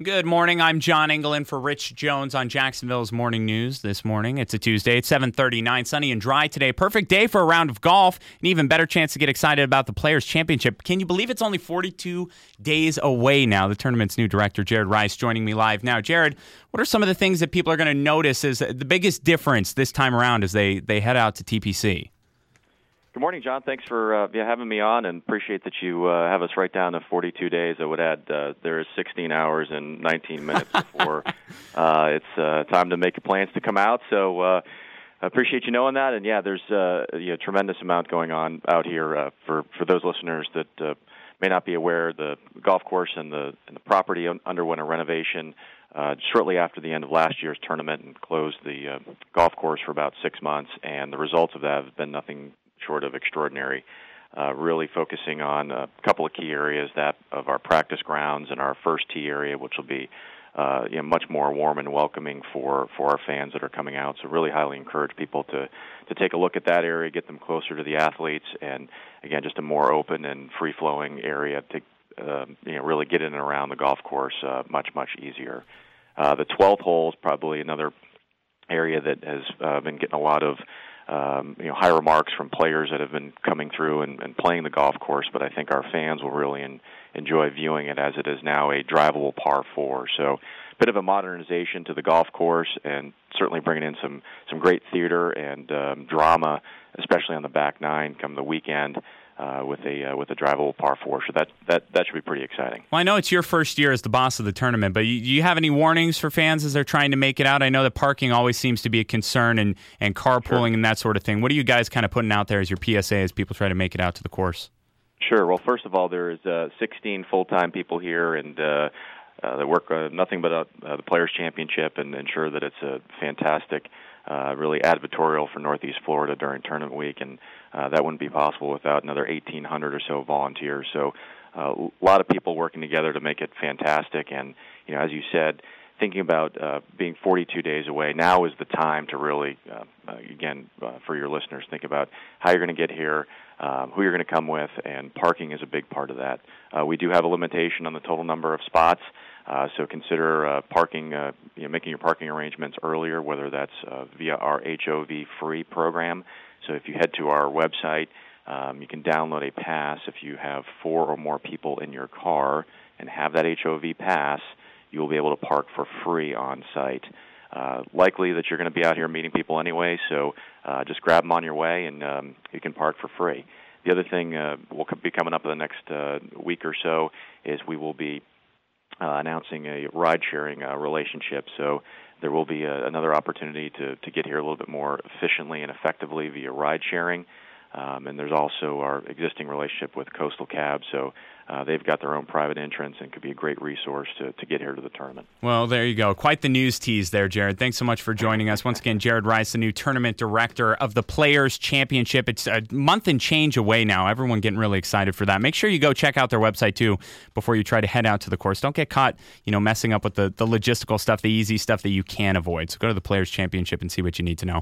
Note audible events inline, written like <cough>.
Good morning. I'm John Engel in for Rich Jones on Jacksonville's Morning News this morning. It's a Tuesday. It's 7:39, sunny and dry today. Perfect day for a round of golf. An even better chance to get excited about the Players Championship. Can you believe it's only 42 days away now? The tournament's new director, Jared Rice, joining me live now. Jared, what are some of the things that people are going to notice is the biggest difference this time around as they they head out to TPC? Good morning, John. Thanks for uh, having me on, and appreciate that you uh, have us right down to 42 days. I would add uh, there is 16 hours and 19 minutes before <laughs> uh, it's uh, time to make plans to come out. So uh, I appreciate you knowing that, and yeah, there's uh, a tremendous amount going on out here uh, for for those listeners that uh, may not be aware. The golf course and the and the property underwent a renovation. Uh, shortly after the end of last year's tournament and closed the uh, golf course for about six months, and the results of that have been nothing short of extraordinary. Uh, really focusing on a couple of key areas that of our practice grounds and our first tee area, which will be uh, you know, much more warm and welcoming for, for our fans that are coming out. So really highly encourage people to, to take a look at that area, get them closer to the athletes, and again, just a more open and free flowing area to uh, you know really get in and around the golf course uh, much much easier. Uh, the 12th hole is probably another area that has uh, been getting a lot of um, you know high remarks from players that have been coming through and, and playing the golf course, but I think our fans will really in, enjoy viewing it as it is now a drivable par four. So, a bit of a modernization to the golf course, and certainly bringing in some some great theater and um, drama, especially on the back nine come the weekend uh, with a uh, with a drivable par four. So that that that should be pretty exciting. Well, I know it's your first year as the boss of the tournament, but you, do you have any warnings for fans as they're trying to make it out? I know that parking always seems to be a concern and and carpooling sure. and that sort of thing. What are you guys kind of putting out there as your PSA as people try to make it out to the course? Sure. Well, first of all, there is uh, 16 full-time people here, and uh, uh, they work uh, nothing but uh, the Players Championship and ensure that it's a fantastic uh, really advertorial for Northeast Florida during tournament week, and uh, that wouldn't be possible without another 1,800 or so volunteers. So uh, a lot of people working together to make it fantastic. And you know, as you said, thinking about uh, being 42 days away, now is the time to really, uh, again, uh, for your listeners, think about how you're going to get here, um, who you're going to come with, and parking is a big part of that. Uh, we do have a limitation on the total number of spots. Uh, so consider uh, parking, uh, you know, making your parking arrangements earlier, whether that's uh, via our HOV free program. So if you head to our website, um, you can download a pass. If you have four or more people in your car and have that HOV pass, you will be able to park for free on site. Uh, likely that you're going to be out here meeting people anyway, so uh, just grab them on your way and um, you can park for free. The other thing uh, will be coming up in the next uh, week or so is we will be announcing a ride sharing uh, relationship. So there will be a, another opportunity to, to get here a little bit more efficiently and effectively via ride sharing. Um, and there's also our existing relationship with Coastal Cab. So uh, they've got their own private entrance and could be a great resource to, to get here to the tournament. Well, there you go. Quite the news tease there, Jared. Thanks so much for joining us. Once again, Jared Rice, the new tournament director of the Players Championship. It's a month and change away now. Everyone getting really excited for that. Make sure you go check out their website too before you try to head out to the course. Don't get caught, you know, messing up with the, the logistical stuff, the easy stuff that you can avoid. So go to the Players Championship and see what you need to know.